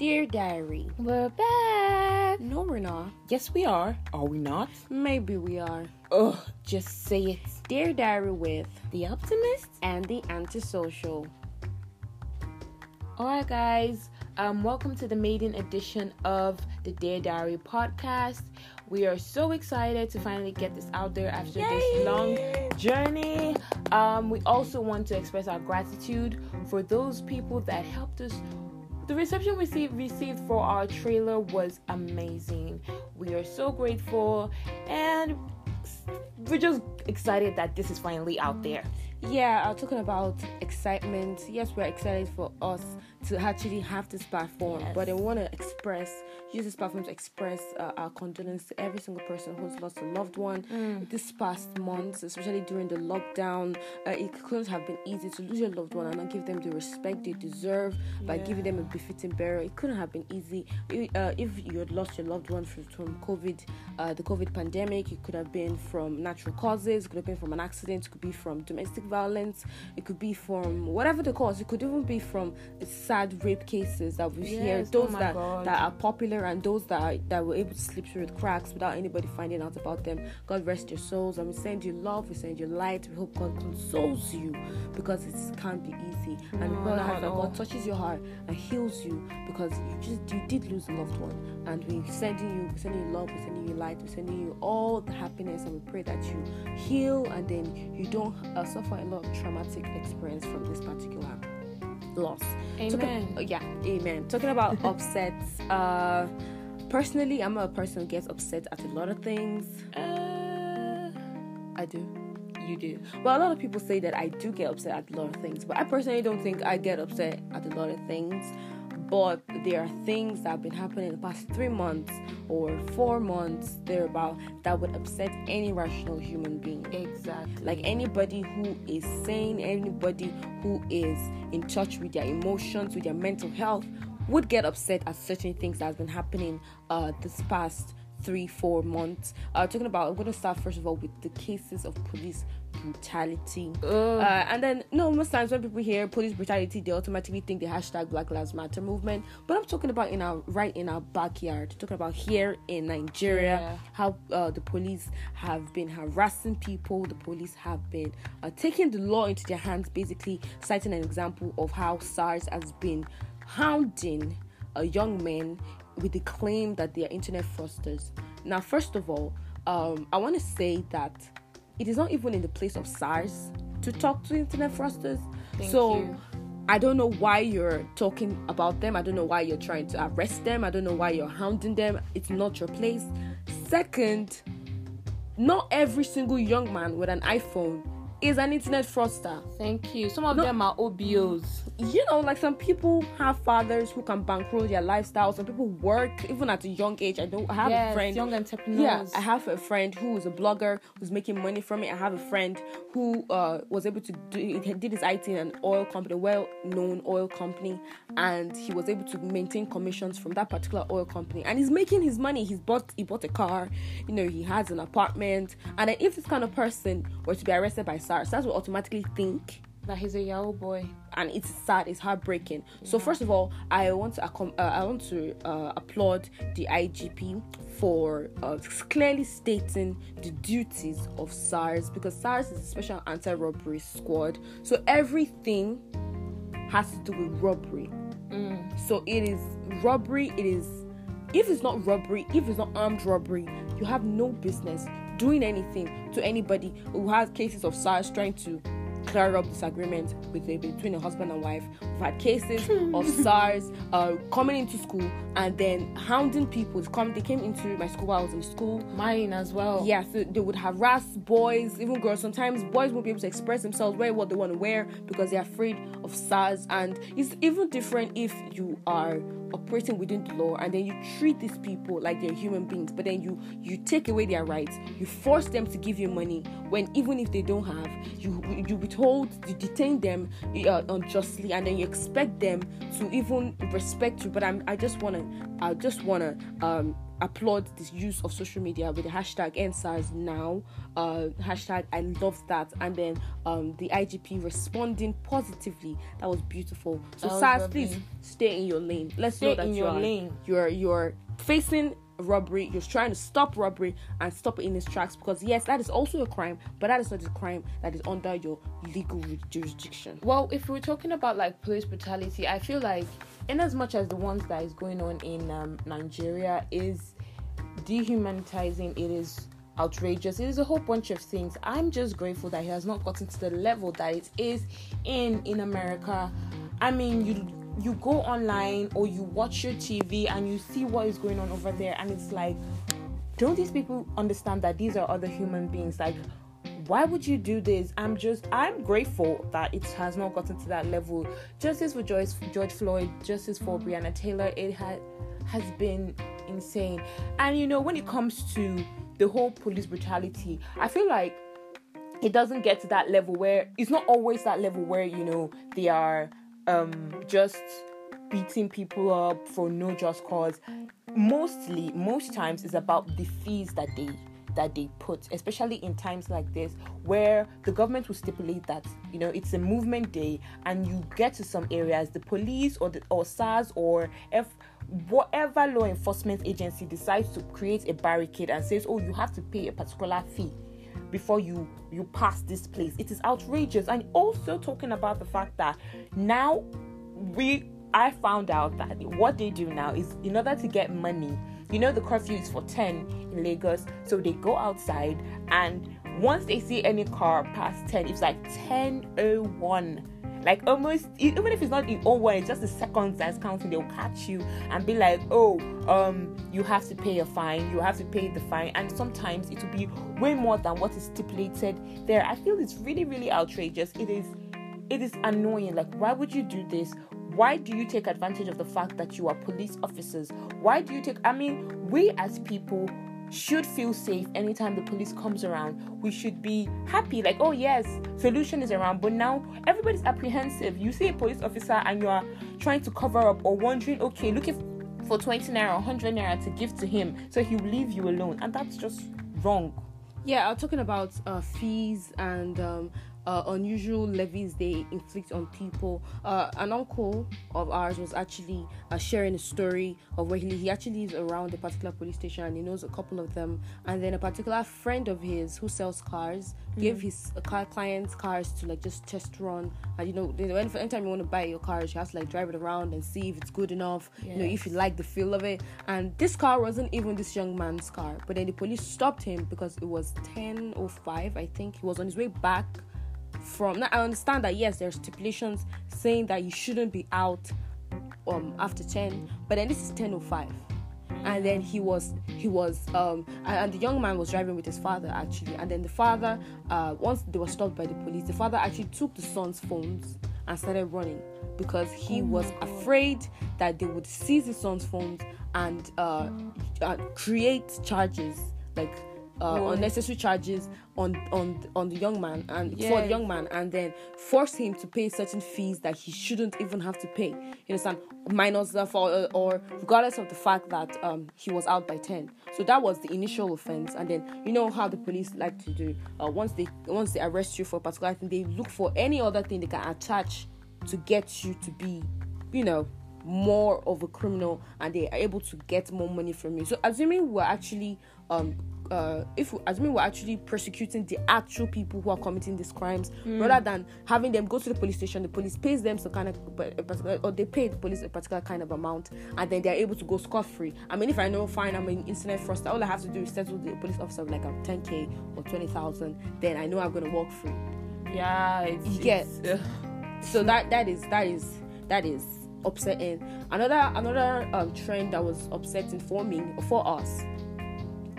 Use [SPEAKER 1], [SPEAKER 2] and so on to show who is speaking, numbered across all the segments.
[SPEAKER 1] Dear Diary.
[SPEAKER 2] We're back.
[SPEAKER 1] No, we're not.
[SPEAKER 2] Yes, we are. Are we not?
[SPEAKER 1] Maybe we are.
[SPEAKER 2] Ugh, just say it.
[SPEAKER 1] Dear Diary with
[SPEAKER 2] The optimist.
[SPEAKER 1] and the antisocial.
[SPEAKER 2] Alright, guys. Um, welcome to the maiden edition of the Dear Diary podcast. We are so excited to finally get this out there after this long journey. Um, we also want to express our gratitude for those people that helped us. The reception we received, received for our trailer was amazing. We are so grateful and we're just excited that this is finally out there.
[SPEAKER 1] Yeah, uh, talking about excitement. Yes, we're excited for us to actually have this platform,
[SPEAKER 2] Yes.
[SPEAKER 1] but I want to express, use this platform to express uh, our condolence to every single person who's lost a loved one this past months, especially during the lockdown. Uh, it couldn't have been easy to lose your loved one and not give them the respect they deserve by giving them a befitting burial. It couldn't have been easy. I- Uh, if you had lost your loved one from, from COVID, uh, the COVID pandemic, it could have been from natural causes, it could have been from an accident, it could be from domestic violence, it could be from whatever the cause, it could even be from sad rape cases that we hear, those
[SPEAKER 2] oh
[SPEAKER 1] that,
[SPEAKER 2] God.
[SPEAKER 1] that are popular and those that are, that were able to slip through the cracks without anybody finding out about them. God rest your souls, and we send you love, we send you light. We hope God consoles you because it can't be easy, and
[SPEAKER 2] No,
[SPEAKER 1] God,
[SPEAKER 2] not
[SPEAKER 1] hope
[SPEAKER 2] at
[SPEAKER 1] that
[SPEAKER 2] all.
[SPEAKER 1] God touches your heart and heals you because you just you did lose a loved one, and we sending you, we sending you love, we sending you light, we sending you all the happiness, and we pray that you heal and then you don't uh, suffer a lot of traumatic experience from this particular loss.
[SPEAKER 2] Amen.
[SPEAKER 1] Talking- uh, yeah, amen. Talking about upsets, uh, personally, I'm a person who gets upset at a lot of things.
[SPEAKER 2] Uh,
[SPEAKER 1] I do.
[SPEAKER 2] you do.
[SPEAKER 1] Well, a lot of people say that I do get upset at a lot of things, but I personally don't think I get upset at a lot of things. But there are things that have been happening in the past three months or four months, thereabout, that would upset any rational human being.
[SPEAKER 2] Exactly.
[SPEAKER 1] Like anybody who is sane, anybody who is in touch with their emotions, with their mental health, would get upset at certain things that has been happening uh, this past three, four months. Uh, talking about, I'm going to start first of all with the cases of police brutality. Uh, and then, no, most times when people hear police brutality, they automatically think the hashtag Black Lives Matter movement. But I'm talking about in our right in our backyard. Talking about here in Nigeria,
[SPEAKER 2] Yeah.
[SPEAKER 1] how uh, the police have been harassing people. The police have been uh, taking the law into their hands, basically citing an example of how SARS has been hounding a young men with the claim that they are internet fraudsters. Now, first of all, um, I want to say that it is not even in the place of SARS to talk to internet fraudsters.
[SPEAKER 2] Thank
[SPEAKER 1] so.
[SPEAKER 2] you.
[SPEAKER 1] I don't know why you're talking about them. I don't know why you're trying to arrest them. I don't know why you're hounding them. It's not your place. Second, not every single young man with an iPhone is an internet fraudster.
[SPEAKER 2] Thank you. Some of
[SPEAKER 1] No.
[SPEAKER 2] them are OBOs.
[SPEAKER 1] You know, like some people have fathers who can bankroll their lifestyle. Some people work even at a young age. I don't I have
[SPEAKER 2] yes,
[SPEAKER 1] a friend.
[SPEAKER 2] young entrepreneurs.
[SPEAKER 1] Yeah, I have a friend who is a blogger who's making money from it. I have a friend who uh, was able to do he did his IT in an oil company, a well-known oil company, and he was able to maintain commissions from that particular oil company. And he's making his money. He's bought he bought a car, you know, he has an apartment. And then if this kind of person were to be arrested by SARS, will automatically think
[SPEAKER 2] that he's a Yahoo boy.
[SPEAKER 1] and it's sad, it's heartbreaking. So first of all, I want to accom- uh, I want to uh, applaud the IGP for uh, clearly stating the duties of SARS because SARS is a special anti-robbery squad. So everything has to do with robbery. So it is robbery. It is if it's not robbery, if it's not armed robbery, you have no business doing anything to anybody who has cases of SARS trying to clear up disagreement with a, between a husband and wife. We've had cases of SARS uh, coming into school and then hounding people. Come, they came into my school while I was in school.
[SPEAKER 2] Mine as well.
[SPEAKER 1] Yeah, so they would harass boys, even girls. Sometimes boys won't be able to express themselves, wear what they want to wear because they're afraid of SARS. And it's even different if you are operating within the law and then you treat these people like they're human beings, but then you you take away their rights, you force them to give you money when even if they don't have, you you withhold, you detain them uh, unjustly, and then you expect them to even respect you. But I'm I just wanna I just wanna um applaud this use of social media with the hashtag EndSARS now. Uh, hashtag I love that, and then um, the IGP responding positively. That was beautiful. So
[SPEAKER 2] That
[SPEAKER 1] SARS, please stay in your lane. Let's
[SPEAKER 2] Stay
[SPEAKER 1] know that
[SPEAKER 2] in
[SPEAKER 1] you
[SPEAKER 2] your
[SPEAKER 1] are
[SPEAKER 2] lane.
[SPEAKER 1] you're you're facing robbery. You're trying to stop robbery and stop it in its tracks because yes, that is also a crime, but that is not a crime that is under your legal jurisdiction.
[SPEAKER 2] Well, if we're talking about like police brutality, I feel like, in as much as the ones that is going on in um, Nigeria is dehumanizing, it is outrageous. It is a whole bunch of things. I'm just grateful that it has not gotten to the level that it is in in America. I mean, you you go online or you watch your TV and you see what is going on over there, and it's like, don't these people understand that these are other human beings? Like, why would you do this? I'm just, I'm grateful that it has not gotten to that level. Justice for George, George Floyd, justice for Breonna Taylor, it had has been insane. And you know, when it comes to the whole police brutality, I feel like it doesn't get to that level where it's not always that level where you know they are um just beating people up for no just cause mostly most times it's about the fees that they that they put especially in times like this where the government will stipulate that you know it's a movement day and you get to some areas the police or the or SARS or F whatever law enforcement agency decides to create a barricade and says oh you have to pay a particular fee before you you pass this place. It is outrageous. And also talking about the fact that now we i found out that what they do now is in order to get money you know the curfew is for 10 in lagos so they go outside and once they see any car past 10 it's like 1001 like almost even if it's not in 01 it's just the seconds that's counting they'll catch you and be like oh um you have to pay a fine you have to pay the fine. And sometimes it will be way more than what is stipulated there. I feel it's really really outrageous. It is it is annoying. Like why would you do this why do you take advantage of the fact that you are police officers? Why do you take i mean we as people should feel safe anytime the police comes around. We should be happy like oh yes solution is around. But now everybody's apprehensive. You see a police officer and you are trying to cover up or wondering okay looking for 20 naira or 100 naira to give to him so he will leave you alone. And that's just wrong.
[SPEAKER 1] Yeah, I'm talking about uh, fees and um, uh, unusual levies they inflict on people. Uh, an uncle of ours was actually uh, sharing a story of where he, he actually lives around a particular police station and he knows a couple of them. And then a particular friend of his who sells cars gave his uh, car clients cars to like just test run. And you know, anytime you want to buy your cars, you have to like drive it around and see if it's good enough. You know, if you like the feel of it. And this car wasn't even this young man's car, but then the police stopped him because it was 10:05, I think. He was on his way back from. Now I understand that yes, there are stipulations saying that you shouldn't be out um after 10, but then this is 10:05 and then he was he was um and, the young man was driving with his father actually and then the father uh once they were stopped by the police the father actually took the son's phones and started running because he was afraid that they would seize his son's phones and uh, uh create charges like uh, unnecessary charges on on on the young man and for the young man and then force him to pay certain fees that he shouldn't even have to pay. You understand? Minus the for uh, or regardless of the fact that um he was out by 10 so that was the initial offense and then you know how the police like to do uh, once they once they arrest you for a particular thing they look for any other thing they can attach to get you to be you know more of a criminal and they are able to get more money from you. So assuming we're actually um uh, if assuming we're actually persecuting the actual people who are committing these crimes rather than having them go to the police station the police pays them some kind of or they pay the police a particular kind of amount and then they're able to go scot-free. I mean if i know fine i'm an internet fraudster all i have to do is settle the police officer with like a 10k or 20000 then i know i'm gonna walk free.
[SPEAKER 2] Yeah it's,
[SPEAKER 1] You get-
[SPEAKER 2] it's,
[SPEAKER 1] so that that is that is that is upsetting. Another another um, trend that was upsetting for me for us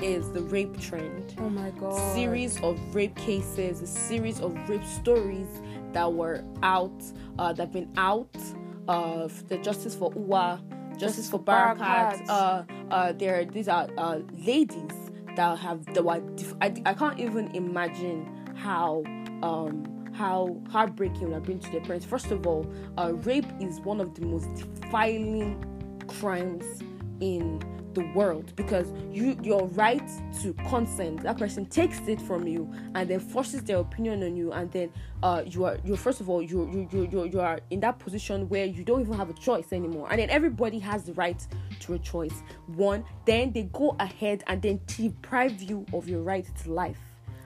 [SPEAKER 1] is the rape trend.
[SPEAKER 2] Oh my god.
[SPEAKER 1] Series of rape cases a series of rape stories that were out uh, that have been out uh, the justice for uwa justice for barakat
[SPEAKER 2] Barakat.
[SPEAKER 1] uh, uh, there these are uh, ladies that have that were def- I, I can't even imagine how um how heartbreaking would have been to their parents. First of all uh, rape is one of the most defiling crimes in the world because you your right to consent that person takes it from you and then forces their opinion on you and then uh you are you first of all you you you you, you are in that position where you don't even have a choice anymore. And then everybody has the right to a choice. One then they go ahead and then deprive you of your right to life.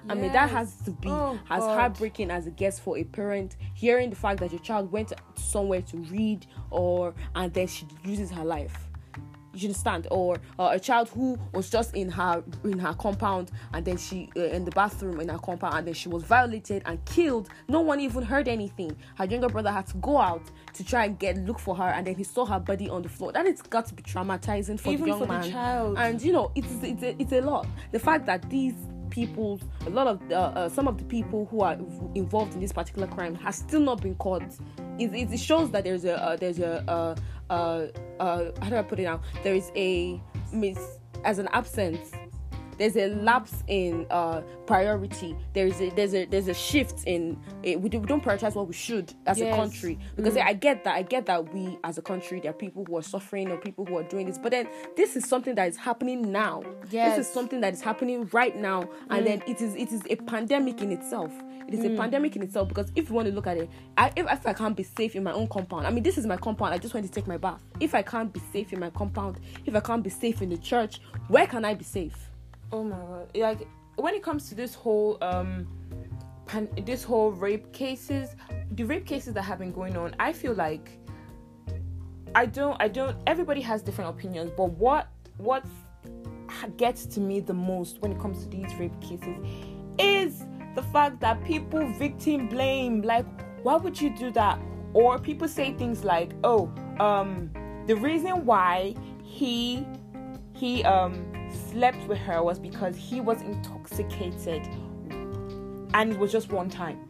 [SPEAKER 1] I mean that has to be
[SPEAKER 2] Oh,
[SPEAKER 1] as
[SPEAKER 2] God.
[SPEAKER 1] heartbreaking as it gets for a parent hearing the fact that your child went somewhere to read or and then she loses her life you understand or uh, a child who was just in her in her compound and then she uh, in the bathroom in her compound and then she was violated and killed. No one even heard anything. Her younger brother had to go out to try and get look for her and then he saw her body on the floor. That it's got to be traumatizing for
[SPEAKER 2] Even
[SPEAKER 1] the young
[SPEAKER 2] for the child.
[SPEAKER 1] and you know it's it's a, it's a lot. The fact that these people a lot of uh, uh, some of the people who are involved in this particular crime has still not been caught it, it, it shows that there's a uh, there's a uh, uh, how do I put it now? There is a miss as an absence there's a lapse in uh, priority. There's a there's a there's a shift in eh, we, do, we don't prioritize what we should as
[SPEAKER 2] Yes.
[SPEAKER 1] a country because I get that I get that we as a country there are people who are suffering or people who are doing this, but then this is something that is happening now.
[SPEAKER 2] Yes.
[SPEAKER 1] This is something that is happening right now, and then it is it is a pandemic in itself. It is a pandemic in itself because if you want to look at it, I, if, if I can't be safe in my own compound, I mean this is my compound. I just went to take my bath. If I can't be safe in my compound, if I can't be safe in the church, where can I be safe?
[SPEAKER 2] Oh my god! Like when it comes to this whole um, pan- this whole rape cases, the rape cases that have been going on, I feel like I don't, I don't. Everybody has different opinions, but what what gets to me the most when it comes to these rape cases is the fact that people victim blame. Like, why would you do that? Or people say things like, "Oh, um, the reason why he he um slept with her was because he was intoxicated. And it was just one time.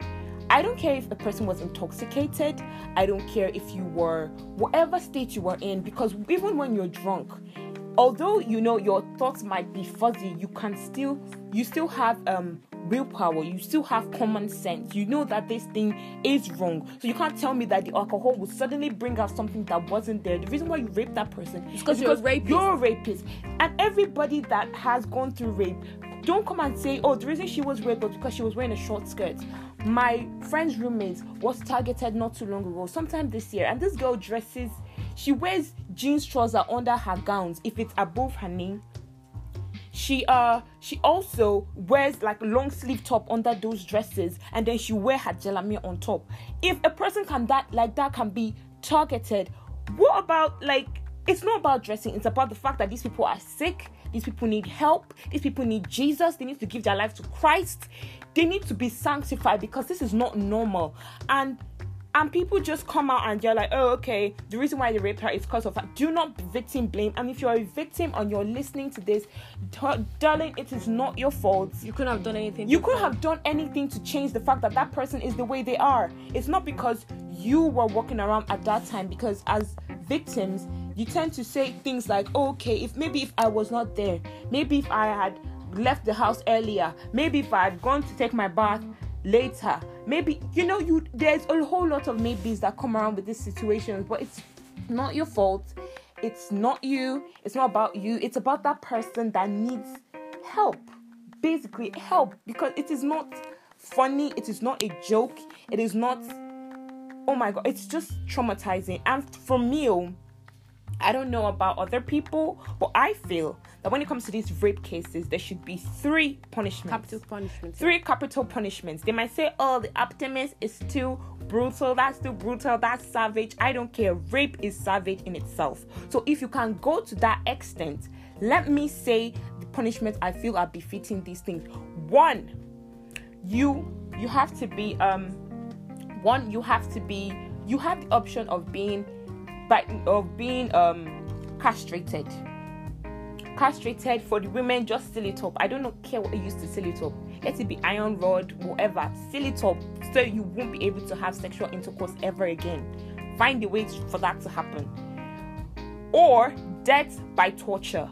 [SPEAKER 2] I don't care if the person was intoxicated. I don't care if you were whatever state you were in. Because even when you're drunk although you know your thoughts might be fuzzy you can still you still have um willpower you still have common sense. You know that this thing is wrong. So you can't tell me that the alcohol will suddenly bring out something that wasn't there. The reason why you raped that person is
[SPEAKER 1] 'cause you're a rapist.
[SPEAKER 2] you're a rapist. And everybody that has gone through rape don't come and say oh the reason she was raped was because she was wearing a short skirt. My friend's roommate was targeted not too long ago sometime this year and this girl dresses she wears jeans trouser under her gowns if it's above her knee she uh she also wears like long sleeve top under those dresses and then she wear her jalami on top. If a person can that like that can be targeted what about like it's not about dressing it's about the fact that these people are sick these people need help these people need jesus they need to give their life to christ they need to be sanctified because this is not normal. And and people just come out and they're like, oh, okay, the reason why they raped her is because of that. Do not victim blame. And if you're a victim and you're listening to this, darling, it is not your fault.
[SPEAKER 1] You couldn't have done anything.
[SPEAKER 2] You couldn't have done anything to change the fact that that person is the way they are. It's not because you were walking around at that time, because as victims, you tend to say things like, oh, okay, if maybe if I was not there, maybe if I had left the house earlier, maybe if I had gone to take my bath later, maybe you know, you there's a whole lot of maybes that come around with these situations, but it's not your fault. It's not you. It's not about you. It's about that person that needs help. Basically, help because it is not funny. It is not a joke. It is not. Oh my god! It's just traumatizing. And for me, oh, I don't know about other people, but I feel that when it comes to these rape cases, there should be three punishments.
[SPEAKER 1] capital punishment.
[SPEAKER 2] Three capital punishments. They might say, oh, the Optimist is too brutal, that's too brutal, that's savage. I don't care. Rape is savage in itself. So if you can go to that extent, let me say the punishments I feel are befitting these things. One, you you have to be um one, you have to be you have the option of being but of being um castrated. Castrated for the women just seal it up. I don't care what you use to seal it up. Let it be iron rod whatever. Seal it up so you won't be able to have sexual intercourse ever again. Find a way for that to happen. Or death by torture.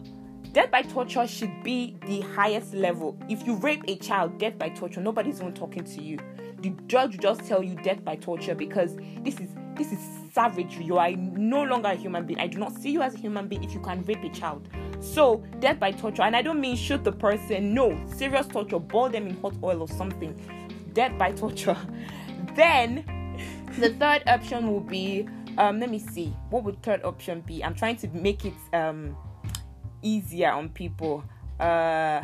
[SPEAKER 2] Death by torture should be the highest level. If you rape a child death by torture. Nobody's even talking to you the judge just tell you death by torture because this is this is savagery you are no longer a human being i do not see you as a human being if you can rape a child So, death by torture, and I don't mean shoot the person, no, serious torture, boil them in hot oil or something. Death by torture. Then, the third option will be um, let me see, what would third option be? I'm trying to make it um, easier on people. Uh,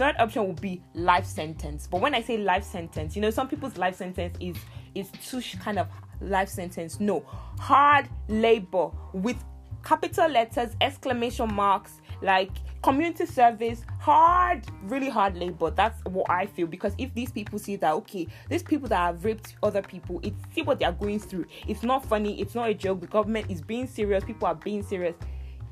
[SPEAKER 2] third option would be life sentence. But when I say life sentence, you know, some people's life sentence is is too kind of life sentence. No, hard labor with capital letters, exclamation marks, like community service, hard, really hard labor. That's what I feel because if these people see that, okay, these people that have raped other people, it see what they are going through. It's not funny, it's not a joke. The government is being serious, people are being serious.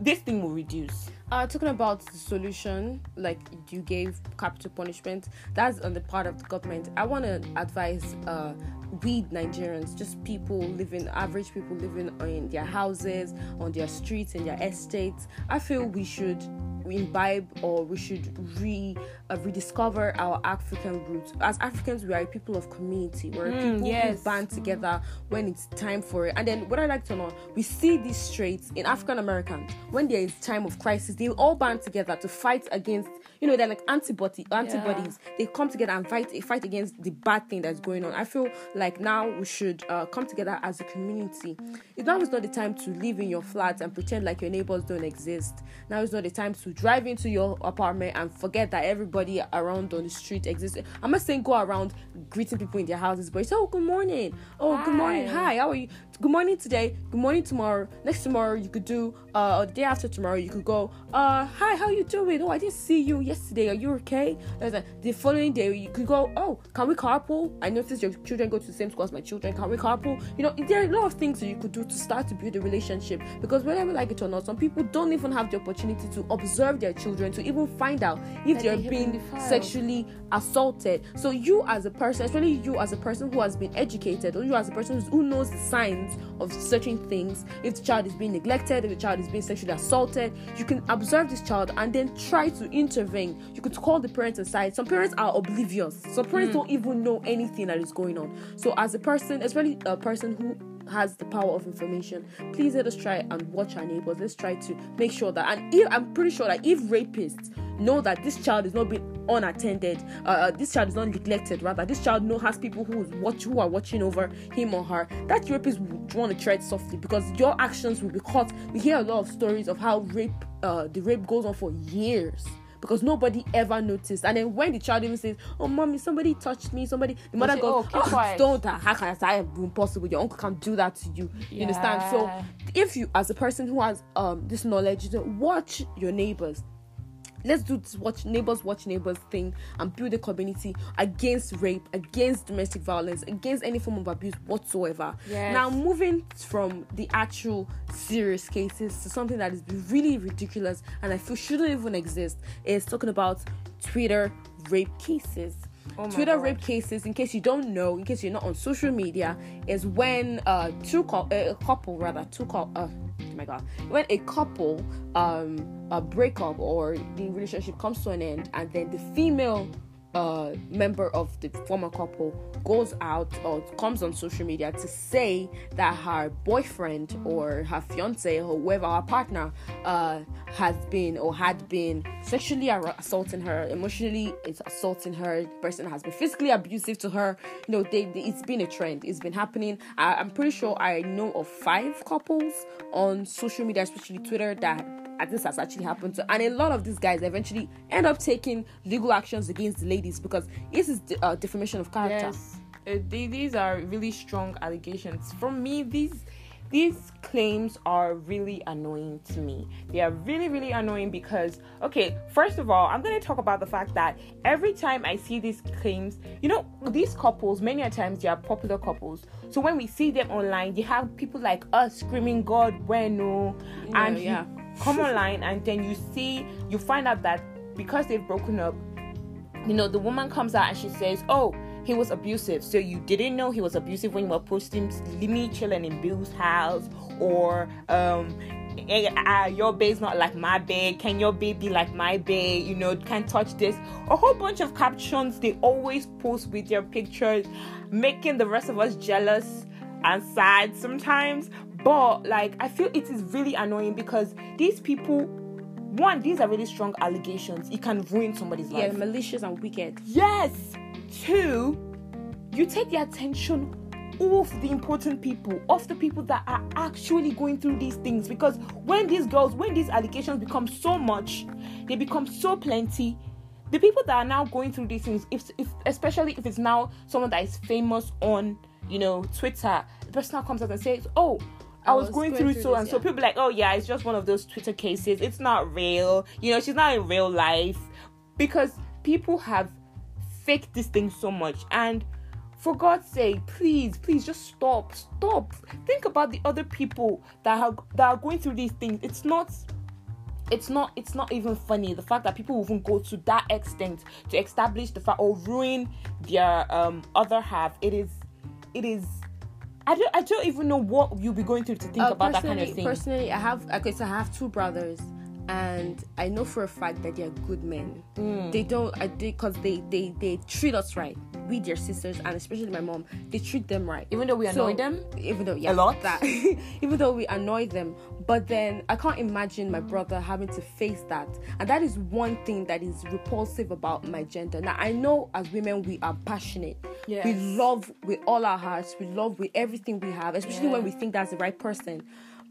[SPEAKER 2] This thing will reduce.
[SPEAKER 1] Uh, talking about the solution, like you gave capital punishment, that's on the part of the government. I want to advise uh, we Nigerians, just people living, average people living in their houses, on their streets, in their estates. I feel we should imbibe or we should re uh, rediscover our African roots. As Africans, we are a people of community. We're mm, people yes. who band together when it's time for it. And then what I like to know, we see these traits in African Americans when there is time of crisis. They all band together to fight against you know, they're like antibody antibodies. Yeah. They come together and fight fight against the bad thing that's going on. I feel like now we should uh, come together as a community. Now is not the time to live in your flat and pretend like your neighbors don't exist. Now is not the time to drive into your apartment and forget that everybody around on the street exists. I'm not saying go around greeting people in their houses, but it's oh good morning, oh Hi. good morning, hi, how are you? Good morning today, good morning tomorrow. Next tomorrow you could do uh the day after tomorrow you could go uh hi how are you doing? Oh I didn't see you yesterday. Are you okay? The following day, you could go, oh, can we carpool? I noticed your children go to the same school as my children. Can we carpool? You know, there are a lot of things that you could do to start to build a relationship. Because whether we like it or not, some people don't even have the opportunity to observe their children to even find out if they're being sexually assaulted. So you as a person, especially you as a person who has been educated, or you as a person who knows the signs of certain things, if the child is being neglected, if the child is being sexually assaulted, you can observe this child and then try to intervene you could call the parents aside. Some parents are oblivious. Some parents mm. don't even know anything that is going on. So as a person, especially a person who has the power of information. Please let us try and watch our neighbors. Let's try to make sure that, and if, I'm pretty sure that if rapists know that this child is not being unattended, uh, uh, this child is not neglected, rather, this child know has people who watch who are watching over him or her. That rapist would want to tread softly because your actions will be caught. We hear a lot of stories of how rape, uh, the rape goes on for years because nobody ever noticed. And then when the child even says, "Oh, mommy, somebody touched me," somebody, the mother say, goes, "Oh, oh don't! How can I say impossible? Your uncle can't do that to you." Yeah. You understand? So, if you, as a person who has um this knowledge, watch your neighbors let's do this watch neighbors watch neighbors thing and build a community against rape against domestic violence against any form of abuse whatsoever yes. now moving from the actual serious cases to something that is really ridiculous and i feel shouldn't even exist is talking about twitter rape cases Oh Twitter God. rape cases, in case you don't know, in case you're not on social media, is when uh two co- a couple rather two couple uh oh my god when a couple um a breakup or the relationship comes to an end and then the female member of the former couple goes out or comes on social media to say that her boyfriend or her fiance or whoever her partner uh, has been or had been sexually assaulting her, emotionally it's assaulting her, the person has been physically abusive to her. You know, they, they, it's been a trend. It's been happening. I, I'm pretty sure I know of five couples on social media, especially Twitter, that this has actually happened to and a lot of these guys eventually end up taking legal actions against the ladies because this is uh, defamation of character
[SPEAKER 2] yes uh, they, these are really strong allegations from me these these claims are really annoying to me. They are really, really annoying because, okay, first of all, I'm going to talk about the fact that every time I see these claims, you know, these couples, many a times they are popular couples. So when we see them online, you have people like us screaming, God, bueno, yeah, and yeah come online and then you see you find out that because they've broken up you know the woman comes out and she says oh he was abusive so you didn't know he was abusive when you were posting me chilling in bill's house or um uh, your babe's not like my babe. Can your babe be like my babe? You know, can't touch this. A whole bunch of captions they always post with their pictures, making the rest of us jealous and sad sometimes. But like I feel it is really annoying because these people one, these are really strong allegations. It can ruin somebody's life.
[SPEAKER 1] Yeah, malicious and wicked.
[SPEAKER 2] Yes. Two, you take the attention off the important people, off the people that are actually going through these things. Because when these girls, when these allegations become so much, they become so plenty. The people that are now going through these things, if, if especially if it's now someone that is famous on, you know, Twitter, the person now comes out and says, "Oh, I, was, going, through, so and so." People like, "Oh yeah, it's just one of those Twitter cases. It's not real. You know, she's not in real life." Because people have faked this thing so much and for God's sake, please, please just stop. Stop. Think about the other people that have that are going through these things. It's not it's not it's not even funny the fact that people even go to that extent to establish the fact or ruin their um other half. It is it is I don't I don't even know what you'll be going through to think
[SPEAKER 1] Uh,
[SPEAKER 2] about that kind of
[SPEAKER 1] personally-
[SPEAKER 2] thing.
[SPEAKER 1] Personally, I have okay, so I have two brothers, and I know for a fact that they are good men.
[SPEAKER 2] Mm.
[SPEAKER 1] They don't, because they they they treat us right. We, their sisters, and especially my mom, they treat them right.
[SPEAKER 2] Even though we
[SPEAKER 1] So,
[SPEAKER 2] annoy them?
[SPEAKER 1] even though yeah, a
[SPEAKER 2] lot?
[SPEAKER 1] that even though we annoy them, but then I can't imagine my brother having to face that, and that is one thing that is repulsive about my gender. Now I know as women we are passionate, we love with all our hearts, we love with everything we have, especially when we think that's the right person.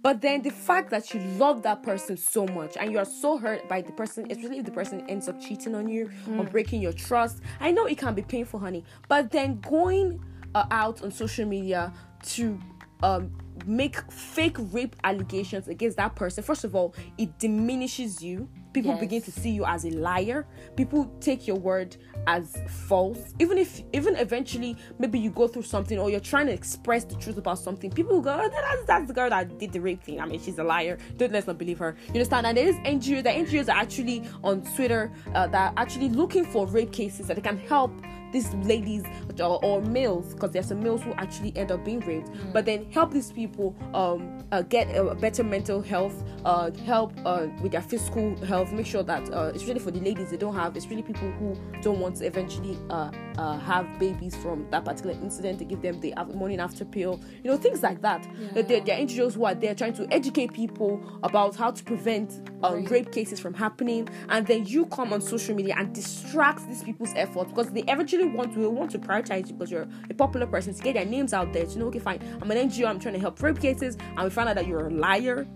[SPEAKER 1] But then the fact that you love that person so much and you are so hurt by the person, especially if the person ends up cheating on you or breaking your trust, I know it can be painful, honey. But then going uh, out on social media to um, make fake rape allegations against that person, first of all, it diminishes you. People
[SPEAKER 2] Yes.
[SPEAKER 1] begin to see you as a liar. People take your word as false. Even if, even eventually, maybe you go through something or you're trying to express the truth about something, people go, oh, that's, that's the girl that did the rape thing. I mean, she's a liar. Don't let's not believe her. You understand? And there is NGOs. The NGOs are actually on Twitter uh, that are actually looking for rape cases that they can help these ladies or, or males because there's some males who actually end up being raped but then help these people um uh, get a better mental health uh help uh with their physical health make sure that uh especially for the ladies they don't have it's really people who don't want to eventually uh, uh have babies from that particular incident to give them the morning after pill you know things like that yeah. there, there are NGOs who are there trying to educate people about how to prevent um, rape cases from happening and then you come on social media and distract these people's efforts because they eventually want to want to prioritize you because you're a popular person to get their names out there. To know okay fine. I'm an NGO I'm trying to help rape cases and we find out that you're a liar.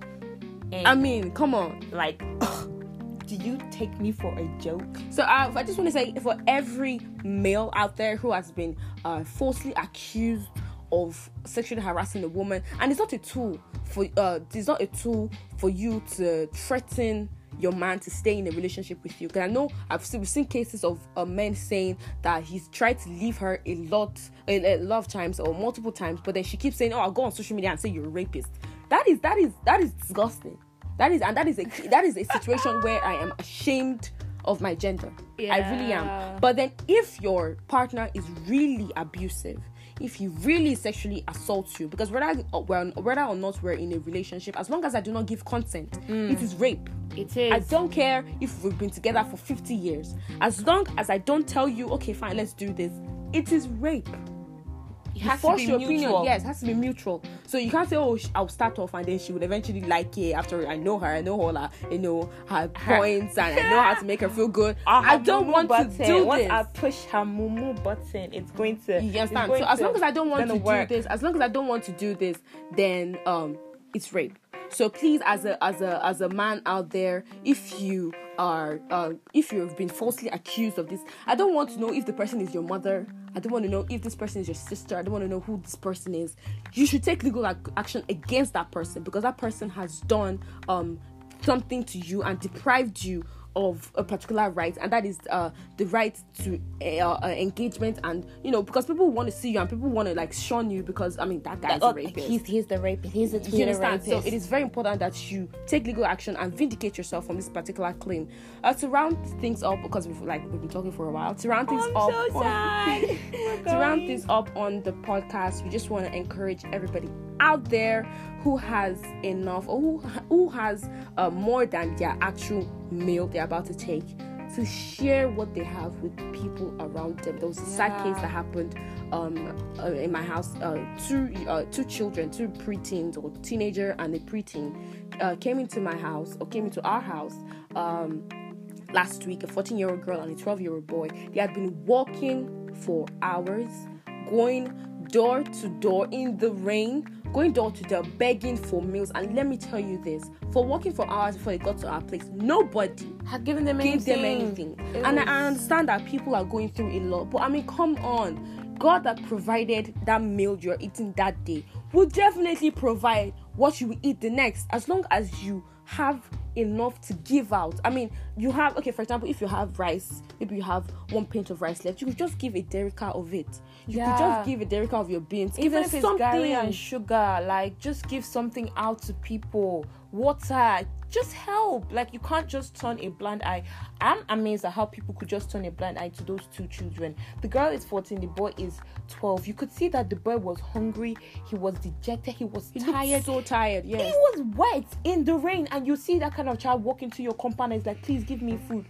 [SPEAKER 2] And,
[SPEAKER 1] I mean come on.
[SPEAKER 2] like do you take me for a joke?
[SPEAKER 1] So uh, I just want to say for every male out there who has been uh, falsely accused of sexually harassing a woman, and it's not a tool for uh, it's not a tool for you to threaten your man to stay in a relationship with you. Because I know I've seen, we've seen cases of a man saying that he's tried to leave her a lot, a, a lot of times or multiple times, but then she keeps saying, "Oh, I'll go on social media and say you're a rapist." That is that is that is disgusting. That is and that is a that is a situation where I am ashamed of my gender. I really am. But then if your partner is really abusive, if he really sexually assaults you, because whether uh, well, whether or not we're in a relationship, as long as I do not give consent, it is rape.
[SPEAKER 2] It is.
[SPEAKER 1] I don't care if we've been together for 50 years. As long as I don't tell you, okay, fine, let's do this, it is rape.
[SPEAKER 2] It has to
[SPEAKER 1] Force
[SPEAKER 2] be
[SPEAKER 1] your
[SPEAKER 2] mutual.
[SPEAKER 1] opinion. Yes, it has to be mutual. So you can't say, "Oh, I'll start off," and then she would eventually like it after I know her. I know all her, you know, her points, and I know how to make her feel good. I don't want
[SPEAKER 2] button.
[SPEAKER 1] to do
[SPEAKER 2] Once
[SPEAKER 1] this.
[SPEAKER 2] I push her mumu button, it's going to.
[SPEAKER 1] You understand?
[SPEAKER 2] going
[SPEAKER 1] So as long as I don't want to
[SPEAKER 2] work.
[SPEAKER 1] do this, as long as I don't want to do this, then um, it's rape. So please, as a as a as a man out there, if you are uh, if you've been falsely accused of this, I don't want to know if the person is your mother. I don't want to know if this person is your sister. I don't want to know who this person is. You should take legal ac- action against that person because that person has done um something to you and deprived you of a particular right and that is uh the right to uh, uh, engagement and you know because people want to see you and people want to like shun you because i mean that guy's
[SPEAKER 2] Oh,
[SPEAKER 1] a rapist
[SPEAKER 2] he's he's the rapist. He's the
[SPEAKER 1] you understand?
[SPEAKER 2] rapist.
[SPEAKER 1] So it is very important that you take legal action and vindicate yourself from this particular claim. Uh, to round things up, because we've like we've been talking for a while. To round things
[SPEAKER 2] I'm
[SPEAKER 1] up,
[SPEAKER 2] so
[SPEAKER 1] on-. To round things up on the podcast, we just want to encourage everybody out there who has enough or who who has uh, more than their actual meal they're about to take to share what they have with people around them. There was a sad case that happened um, uh, in my house. Uh, two uh, two children, two preteens or teenager and a preteen, uh, came into my house or came into our house um last week a 14 year old girl and a 12 year old boy they had been walking for hours going door to door in the rain going door to door begging for meals. And let me tell you this for walking for hours before they got to our place nobody
[SPEAKER 2] Had given them
[SPEAKER 1] gave
[SPEAKER 2] anything.
[SPEAKER 1] them anything.
[SPEAKER 2] It
[SPEAKER 1] and
[SPEAKER 2] was-
[SPEAKER 1] I understand that people are going through a lot but i mean come on. God that provided that meal you're eating that day will definitely provide what you will eat the next. As long as you have enough to give out. I mean you have okay for example if you have rice maybe you have one pint of rice left you could just give a derica of it. You could just give a derica of your beans.
[SPEAKER 2] Even if it's
[SPEAKER 1] something
[SPEAKER 2] garri and sugar, like just give something out to people. Water, just help. Like you can't just turn a blind eye. I'm amazed at how people could just turn a blind eye to those two children. The girl is 14, the boy is 12. You could see that the boy was hungry, he was dejected, he was
[SPEAKER 1] He
[SPEAKER 2] tired.
[SPEAKER 1] so tired
[SPEAKER 2] He was wet in the rain, and you see that kind of child walk into your compound and is like, please give me food.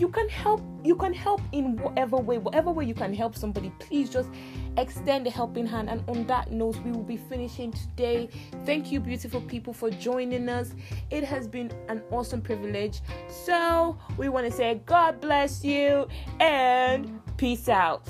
[SPEAKER 2] You can help, you can help in whatever way, whatever way you can help somebody, please just extend a helping hand. And on that note, we will be finishing today. Thank you, beautiful people, for joining us. It has been an awesome privilege. So we want to say God bless you and peace out.